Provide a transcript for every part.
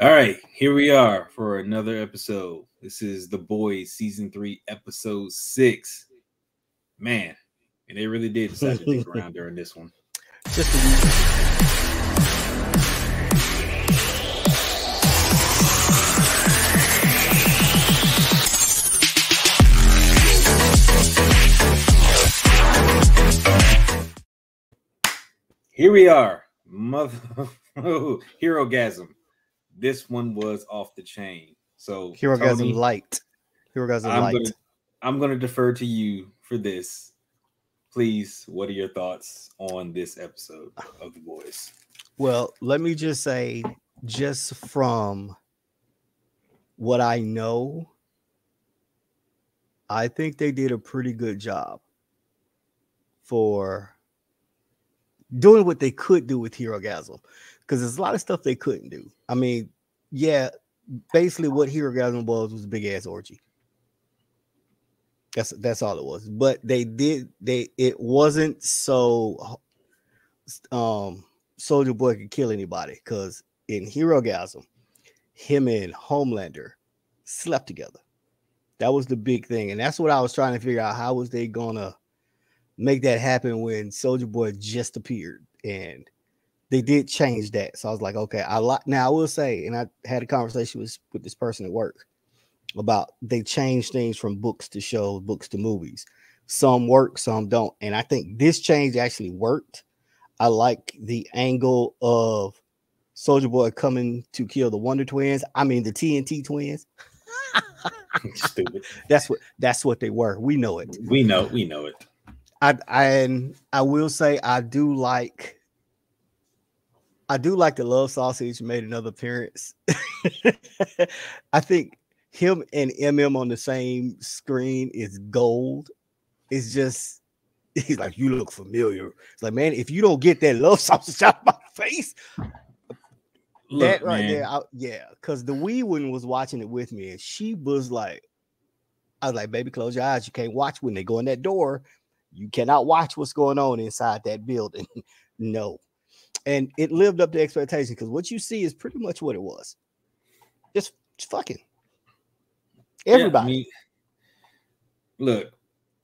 All right, here we are for another episode. This is The Boys season three, episode six. Man, and they really did decide to dig around during this one. Just. Here we are, mother oh, Herogasm. This one was off the chain. So Herogasm Light. Herogasm I'm Light. gonna I'm gonna defer to you for this. Please, what are your thoughts on this episode of The Boys? Well, let me just say, just from what I know, I think they did a pretty good job for doing what they could do with Herogasm. Because there's a lot of stuff they couldn't do. I mean, yeah, basically what Herogasm was was a big ass orgy. That's that's all it was. But they did they it wasn't so um Soldier Boy could kill anybody because in Herogasm, him and Homelander slept together. That was the big thing, and that's what I was trying to figure out. How was they gonna make that happen when Soldier Boy just appeared? And they did change that. So I was like, okay, I like now I will say, and I had a conversation with, with this person at work about they changed things from books to shows, books to movies. Some work, some don't. And I think this change actually worked. I like the angle of Soldier Boy coming to kill the Wonder Twins. I mean the TNT twins. Stupid. That's what that's what they were. We know it. We know, we know it. I and I will say I do like I do like the love sausage made another appearance. I think him and MM on the same screen is gold. It's just he's like, you look familiar. It's like, man, if you don't get that love sausage out of my face, Look, that right man, there, I, yeah. Because the wee one was watching it with me, and she was like, I was like, baby, close your eyes. You can't watch when they go in that door. You cannot watch what's going on inside that building. no. And it lived up to expectation because what you see is pretty much what it was. Just, just fucking yeah, I everybody. mean, look,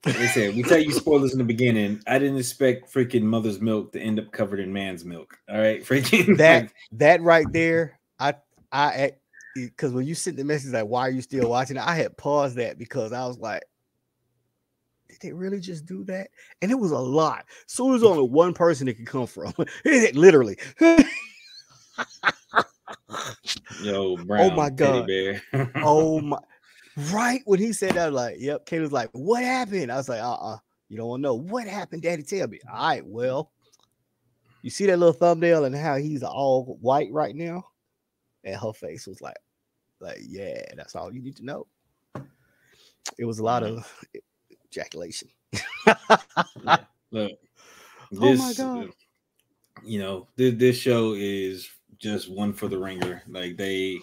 like I said, we tell you spoilers in the beginning. I didn't expect freaking mother's milk to end up covered in man's milk. All right, freaking that that right there, I I because when you sent the message like, why are you still watching? I had paused that because I was like, they really just do that? And it was a lot. So there's only one person it could come from. Literally. yo, oh brown oh my God. oh my right when he said that, like, yep. Kate was like, what happened? I was like, uh-uh. You don't want to know what happened, Daddy. Tell me. All right, well, you see that little thumbnail and how he's all white right now? And her face was like, like, yeah, that's all you need to know. It was a lot of ejaculation. Look, Oh my uh, God. You know, this, this show is just one for the ringer. Like they,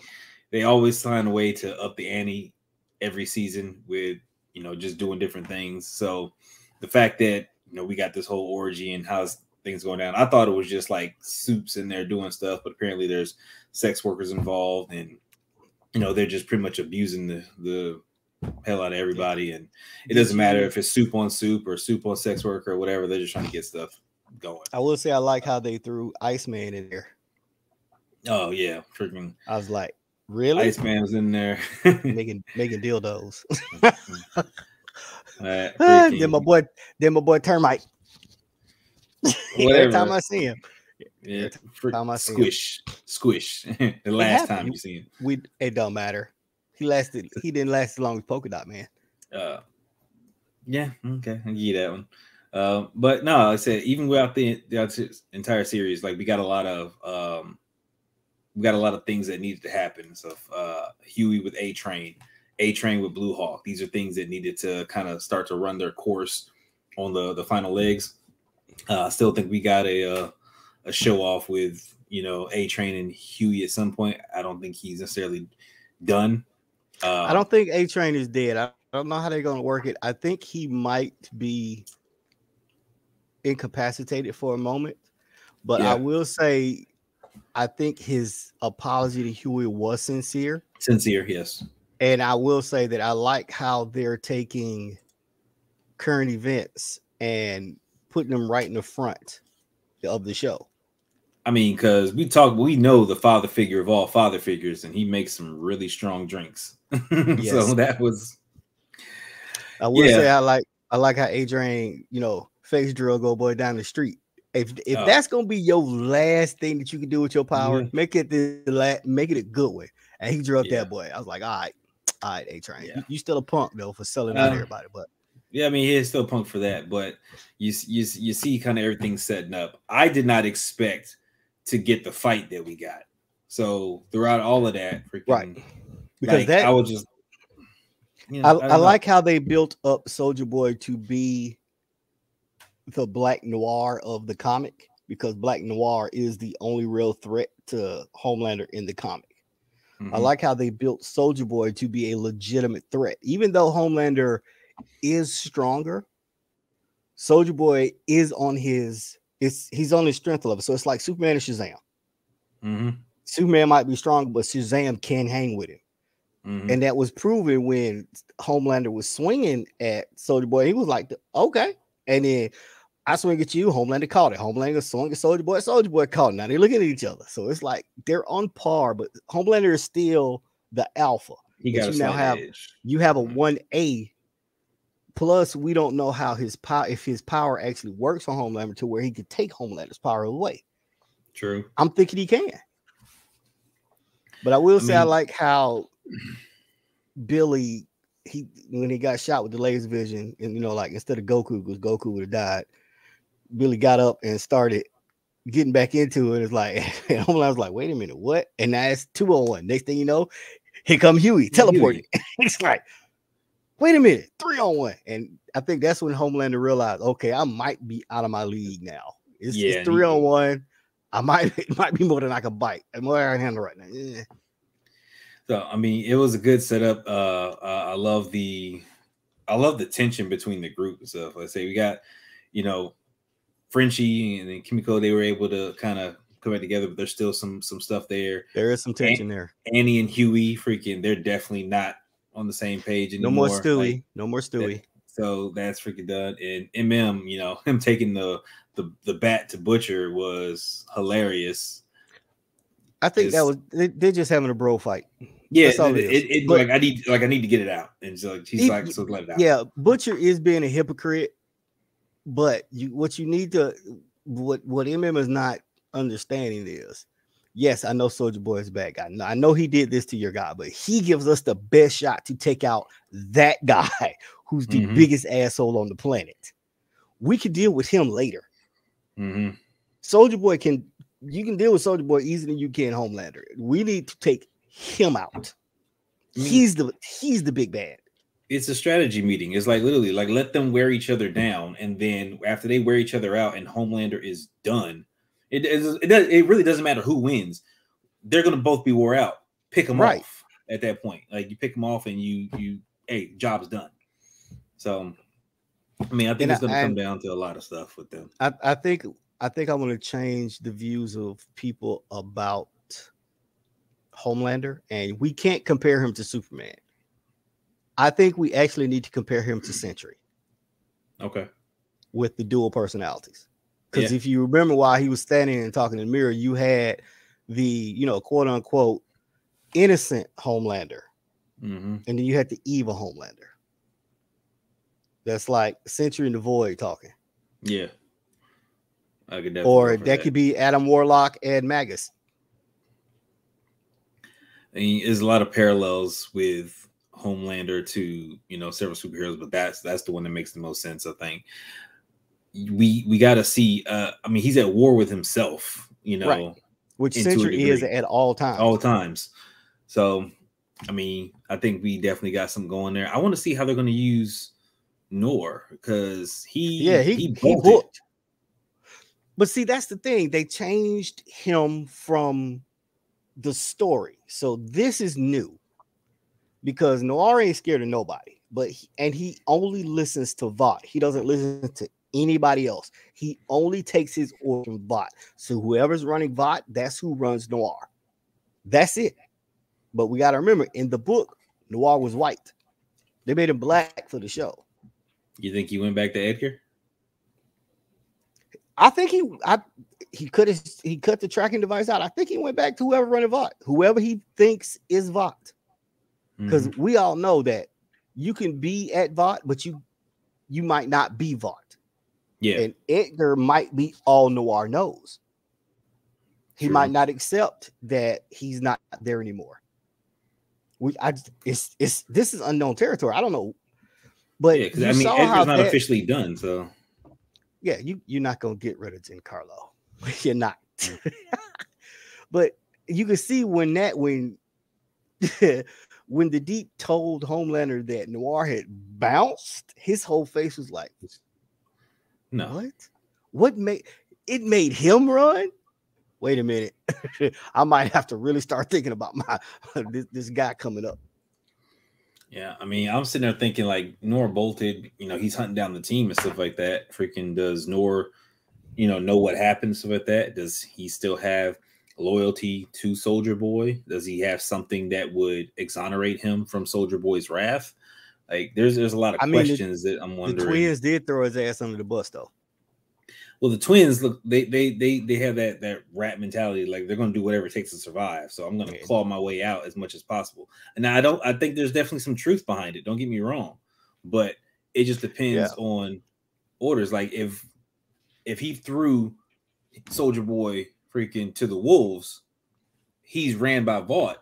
they always find a way to up the ante every season with you know just doing different things. So the fact that you know we got this whole orgy and how's things going down, I thought it was just like soups in there doing stuff, but apparently there's sex workers involved and you know they're just pretty much abusing the the hell out of everybody and it doesn't matter if it's soup on soup or soup on sex work or whatever they're just trying to get stuff going I will say I like how they threw Iceman in there. oh yeah freaking I was like, really? iceman's in there making making dildos. Uh, then my boy, then my boy termite. Every time I see him, yeah, freak- time I see him. squish squish the last time you see him we it don't matter. He lasted. He didn't last as long as Polka Dot Man. uh yeah okay i'll give you that one. Uh, but no like i said even without the, the entire series like we got a lot of um we got a lot of things that needed to happen. So uh huey with a train a train with blue hawk. These are things that needed to kind of start to run their course on the the final legs. Uh i still think we got a uh, a show off with you know a train and huey at some point. I don't think he's necessarily done uh, I don't think A Train is dead. I don't know how they're going to work it. I think he might be incapacitated for a moment, but Yeah. I will say I think his apology to Huey was sincere. Sincere, yes. And I will say that I like how they're taking current events and putting them right in the front of the show. I mean, because we talk, we know the father figure of all father figures, and he makes some really strong drinks. yes. So that was. I will yeah. say I like I like how Adrian, you know, face drug old boy down the street. If if uh, that's gonna be your last thing that you can do with your power, mm-hmm. make it the la- make it a good way. And he drug yeah. that boy. I was like, all right, all right, A Train. Yeah. You, you, still a punk though for selling out uh, everybody, but yeah, I mean he is still punk for that. But you you you see kind of everything setting up. I did not expect to get the fight that we got. So throughout all of that, freaking, right? Because like, that I was just. You know, I, I, I like how they built up Soldier Boy to be the Black Noir of the comic because Black Noir is the only real threat to Homelander in the comic. Mm-hmm. I like how they built Soldier Boy to be a legitimate threat, even though Homelander is stronger. Soldier Boy is on his it's he's on his strength level, so it's like Superman and Shazam. Mm-hmm. Superman might be strong, but Shazam can hang with him. Mm-hmm. And that was proven when Homelander was swinging at Soldier Boy. He was like, okay. And then I swing at you, Homelander caught it. Homelander swung at Soldier Boy, Soldier Boy caught it. Now they're looking at each other. So it's like they're on par, but Homelander is still the alpha. He got you now have edge. you have a 1A. Mm-hmm. Plus, we don't know how his power if his power actually works on Homelander to where he could take Homelander's power away. True. I'm thinking he can. But I will I say mean, I like how Billy he when he got shot with the laser vision, and you know, like instead of Goku, because Goku would have died, Billy got up and started getting back into it. It's like, and I was like, wait a minute, what? And now it's 201. Next thing you know, here come Huey teleporting. it's like, wait a minute, three on one. And I think that's when Homelander realized, okay, I might be out of my league now. It's, yeah, it's three on one. I might it might be more than I can bite. I'm more I handle right now. Yeah. So I mean, it was a good setup. Uh, uh, I love the I love the tension between the group and stuff. Let's say we got, you know, Frenchie and then Kimiko, they were able to kind of come back together, but there's still some some stuff there. There is some tension An- there. Annie and Huey, freaking, they're definitely not on the same page anymore. No more Stewie. Like, no more Stewie. That, so that's freaking done. And MM, you know, him taking the the the bat to Butcher was hilarious. I think it's, that was they're just having a bro fight. Yeah, it, it, it but, like I need like I need to get it out, and so he's like, so let it out. Yeah, Butcher is being a hypocrite but you what you need to what what MM is not understanding is yes, I know Soldier Boy is bad guy. I know he did this to your guy, but he gives us the best shot to take out that guy who's the mm-hmm. biggest asshole on the planet. We can deal with him later. Mm-hmm. Soldier Boy can you can deal with Soldier Boy easier than you can Homelander. We need to take him out. Mm-hmm. He's the he's the big bad it's a strategy meeting. It's like literally like let them wear each other down, and then after they wear each other out, and Homelander is done. It it, does, it really doesn't matter who wins. They're gonna both be wore out. Pick them right. off at that point. Like you pick them off, and you you hey, job's done. So, I mean, I think and it's gonna I, come down to a lot of stuff with them. I, I think I think I want to change the views of people about Homelander, and we can't compare him to Superman I think we actually need to compare him to Sentry. Okay. With the dual personalities. Because yeah. if you remember while he was standing and talking in the mirror, you had the, you know, quote unquote innocent Homelander. Mm-hmm. And then you had the evil Homelander. That's like Sentry in the Void talking. Yeah. I could or that, that, could be Adam Warlock and Magus. I mean, there's a lot of parallels with Homelander to you know several superheroes, but that's that's the one that makes the most sense. I think we we got to see. uh I mean, he's at war with himself, you know, right. which Sentry is at all times. All times. So, I mean, I think we definitely got some going there. I want to see how they're going to use Noir because he yeah he he, he booked. But see, that's the thing. They changed him from the story. So this is new because Noir ain't scared of nobody, but he, and he only listens to Vought. He doesn't listen to anybody else. He only takes his order from Vought. So whoever's running Vought, that's who runs Noir. That's it. But we got to remember in the book, Noir was white. They made him black for the show. You think he went back to Edgar? I think he I he could have he cut the tracking device out. I think he went back to whoever running Vought, whoever he thinks is Vought. Because mm-hmm. we all know that you can be at Vought, but you you might not be Vought. Yeah. And Edgar might be all Noir knows. He True. might not accept that he's not there anymore. We I it's it's this is unknown territory. I don't know. But yeah, I mean Edgar's not that, officially done, so yeah, you you're not gonna get rid of Giancarlo. you're not. Mm. but you can see when that when when the deep told Homelander that Noir had bounced, his whole face was like, "No, what? What made it made him run?" Wait a minute, I might have to really start thinking about my this, this guy coming up. Yeah, I mean, I'm sitting there thinking like Noir bolted, you know, he's hunting down the team and stuff like that. Freaking does Noir, you know, know what happens stuff like that? Does he still have loyalty to Soldier Boy? Does he have something that would exonerate him from Soldier Boy's wrath? Like, there's there's a lot of I questions mean, the, that I'm wondering. The twins did throw his ass under the bus, though. Well, the twins look they they they they have that that rat mentality, like they're gonna do whatever it takes to survive. So I'm gonna claw my way out as much as possible. And I don't I think there's definitely some truth behind it. Don't get me wrong, but it just depends yeah. on orders. Like if if he threw Soldier Boy freaking to the wolves, he's ran by Vought,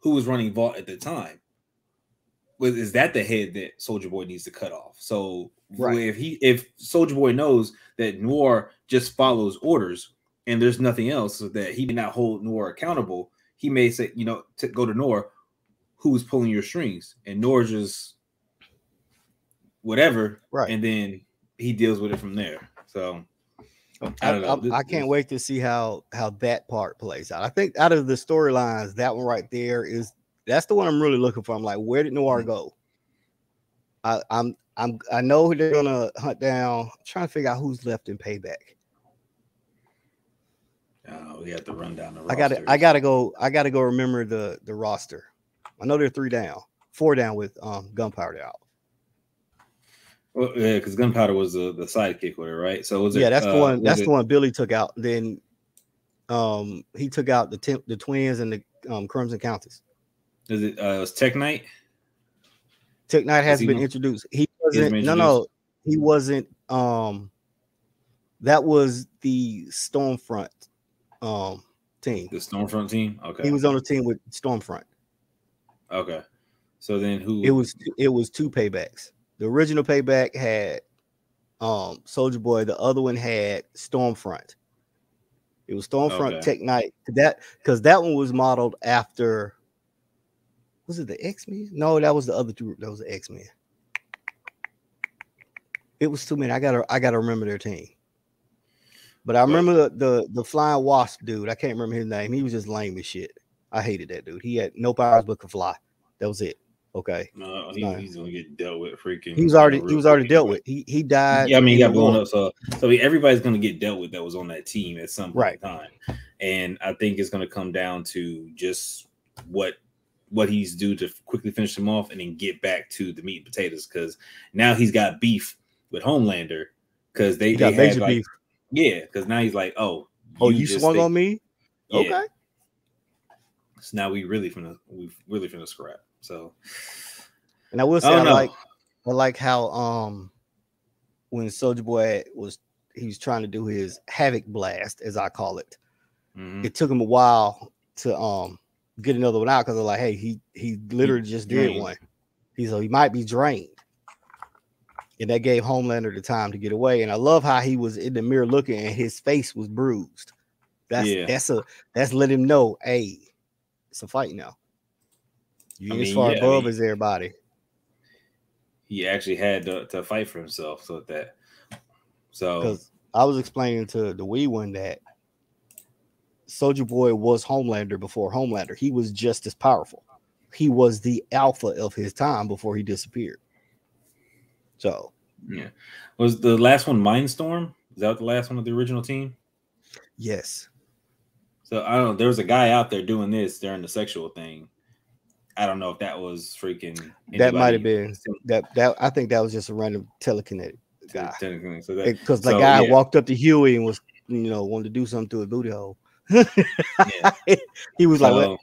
who was running Vought at the time. Was is that the head that Soldier Boy needs to cut off? So right. if he if Soldier Boy knows that Noir just follows orders and there's nothing else so that he may not hold Noir accountable, he may say, you know, to go to Noir, who's pulling your strings, and Noir just whatever, right? And then he deals with it from there. So I, I, I, I can't wait to see how how that part plays out. I think out of the storylines, that one right there is that's the one I'm really looking for. I'm like, where did Noir mm-hmm. go? I, I'm I'm I know they're gonna hunt down. I'm trying to figure out who's left in payback. Oh, we have to run down the. I gotta I gotta go. I gotta go remember the the roster. I know they're three down, four down with um gunpowder out. Well, yeah, because gunpowder was the the sidekick with it, right? So was it, yeah, that's uh, the one. That's it, the one Billy took out. Then, um, he took out the temp, the twins and the um Crimson Countess. Is it uh was Tek Knight? Tek Knight has been introduced. He wasn't. No, no, he wasn't. Um, that was the Stormfront um team. The Stormfront team. Okay. He was on the team with Stormfront. Okay. So then who? It was. It was two paybacks. The original payback had um Soldier Boy. The other one had Stormfront. It was Stormfront okay. Tek Knight. That because that one was modeled after. Was it the X Men? No, that was the other two. That was the X Men. It was too many. I gotta I gotta remember their team. But I remember the, the the flying wasp dude. I can't remember his name. He was just lame as shit. I hated that dude. He had no powers but could fly. That was it. Okay. No, he, he's gonna get dealt with. Freaking. He was already he was already dealt with. He he died. Yeah, I mean he got blown up. So so everybody's gonna get dealt with that was on that team at some point right. time. And I think it's gonna come down to just what what he's due to quickly finish him off and then get back to the meat and potatoes because now he's got beef with Homelander because they, they had like, beef. yeah, because now he's like, oh, oh, you, swung think, on me, yeah. okay. So now we really from the we really from the scrap. So, and I will say I, I like I like how um when Soldier Boy was he was trying to do his havoc blast, as I call it. Mm-hmm. It took him a while to um get another one out because they're like, hey, he he literally he just drained. did one. He's so he might be drained and that gave Homelander the time to get away. And I love how he was in the mirror looking, and his face was bruised. That's yeah. that's a that's let him know, hey, it's a fight now. You I mean, as far yeah, above I mean, as everybody. He actually had to, to fight for himself. So that so I was explaining to the wee one that Soldier Boy was Homelander before Homelander. He was just as powerful. He was the alpha of his time before he disappeared. So Yeah. Was the last one Mindstorm? Is that the last one of the original team? Yes. So I don't know. There was a guy out there doing this during the sexual thing. I don't know if that was freaking. That might have been that. That I think that was just a random telekinetic guy. So because the so, guy yeah. walked up to Huey and was, you know, wanted to do something to his booty hole. yeah. He was so, like,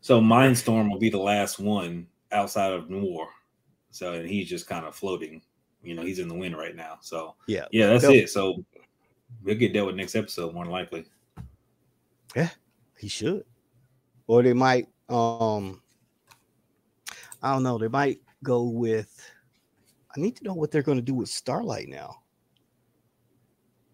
"So Mindstorm will be the last one outside of Noir." So and he's just kind of floating. You know, he's in the wind right now. So yeah, yeah, that's it. So we'll get dealt with next episode more likely. Yeah, he should. Or they might um I don't know, they might go with I need to know what they're going to do with Starlight now.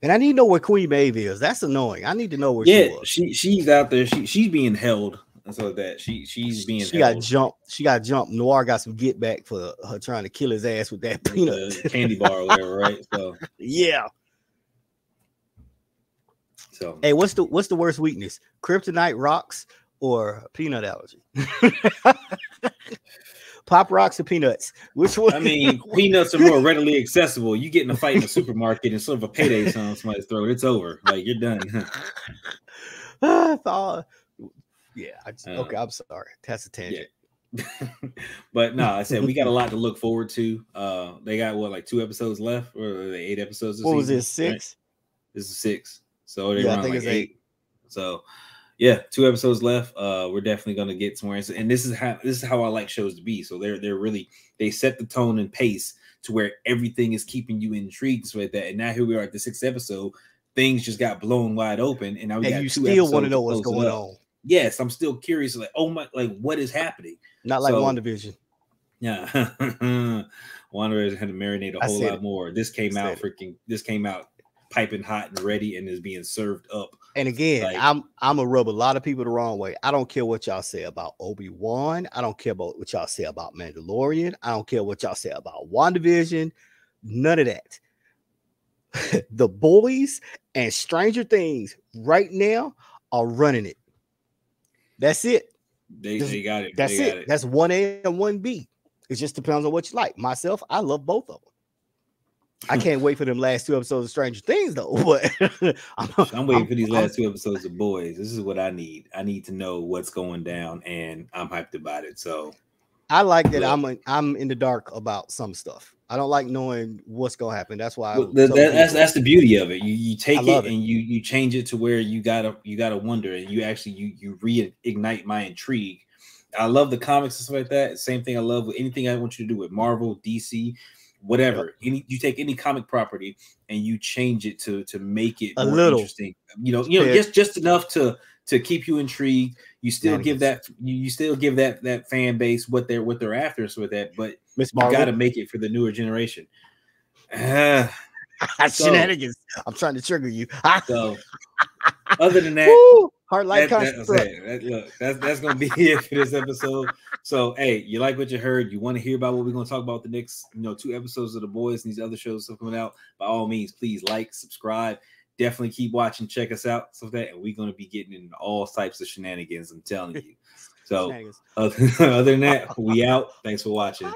And I need to know where Queen Maeve is. That's annoying. I need to know where yeah, she, she she's out there. She she's being held and so that she she's being she held. got jumped. She got jumped. Noir got some get back for her trying to kill his ass with that peanut candy bar or whatever, right? So yeah. So hey, what's the what's the worst weakness? Kryptonite rocks or peanut allergy? Pop rocks or peanuts? Which one? I mean, peanuts are more readily accessible. You get in a fight in a supermarket and sort of a payday on somebody's throat, it's over. Like you're done. I thought, yeah. I just, uh, okay, I'm sorry. That's a tangent. Yeah. but no, I said we got a lot to look forward to. Uh, they got what like two episodes left, or eight episodes. What season, was this? Six. Right? This is six. So they yeah, I think like it's eight. eight. So yeah, two episodes left. Uh, we're definitely gonna get somewhere, and this is how this is how I like shows to be. So they're they're really they set the tone and pace to where everything is keeping you intrigued with that. And now here we are at the sixth episode. Things just got blown wide open, and now we and got you still want to know what's going on. Yes, I'm still curious. Like, oh my, like what is happening? Not like so, WandaVision. Yeah, WandaVision had to marinate a whole lot it. more. This came out freaking. This came out piping hot and ready and is being served up. And again, like, I'm I'm gonna rub a lot of people the wrong way. I don't care what y'all say about Obi Wan. I don't care about what y'all say about Mandalorian. I don't care what y'all say about WandaVision. None of that. the boys and Stranger Things right now are running it. That's it. They, they got it. That's it. it. That's one A and one B. It just depends on what you like. Myself, I love both of them. I can't wait for them last two episodes of Stranger Things though. But I'm, I'm, waiting I'm, for these last I'm, two episodes of Boys. This is what I need. I need to know what's going down, and I'm hyped about it. So I like that. I'm a, I'm in the dark about some stuff. I don't like knowing what's gonna happen. That's why. Well, that, that's that's the beauty of it. You you take it, it, and you you change it to where you gotta you gotta wonder, and you actually you you reignite my intrigue. I love the comics and stuff like that. Same thing I love with anything I want you to do with Marvel, DC whatever. Any you take any comic property and you change it to to make it a little interesting. You know, you know, just just enough to to keep you intrigued. You still give that you, you still give that that fan base what they're what they're after so with that, but Miss you got to make it for the newer generation. Uh, so, Shenanigans. I'm trying to trigger you. so, other than that, Woo! Heart like that, that, that, look, that's that's gonna be it for this episode. So, hey, you like what you heard? You want to hear about what we're gonna talk about the next, you know, two episodes of the boys and these other shows stuff coming out? By all means, please like, subscribe. Definitely keep watching, check us out, so that, and we're gonna be getting into all types of shenanigans. I'm telling you. So, other, other than that, we out. Thanks for watching.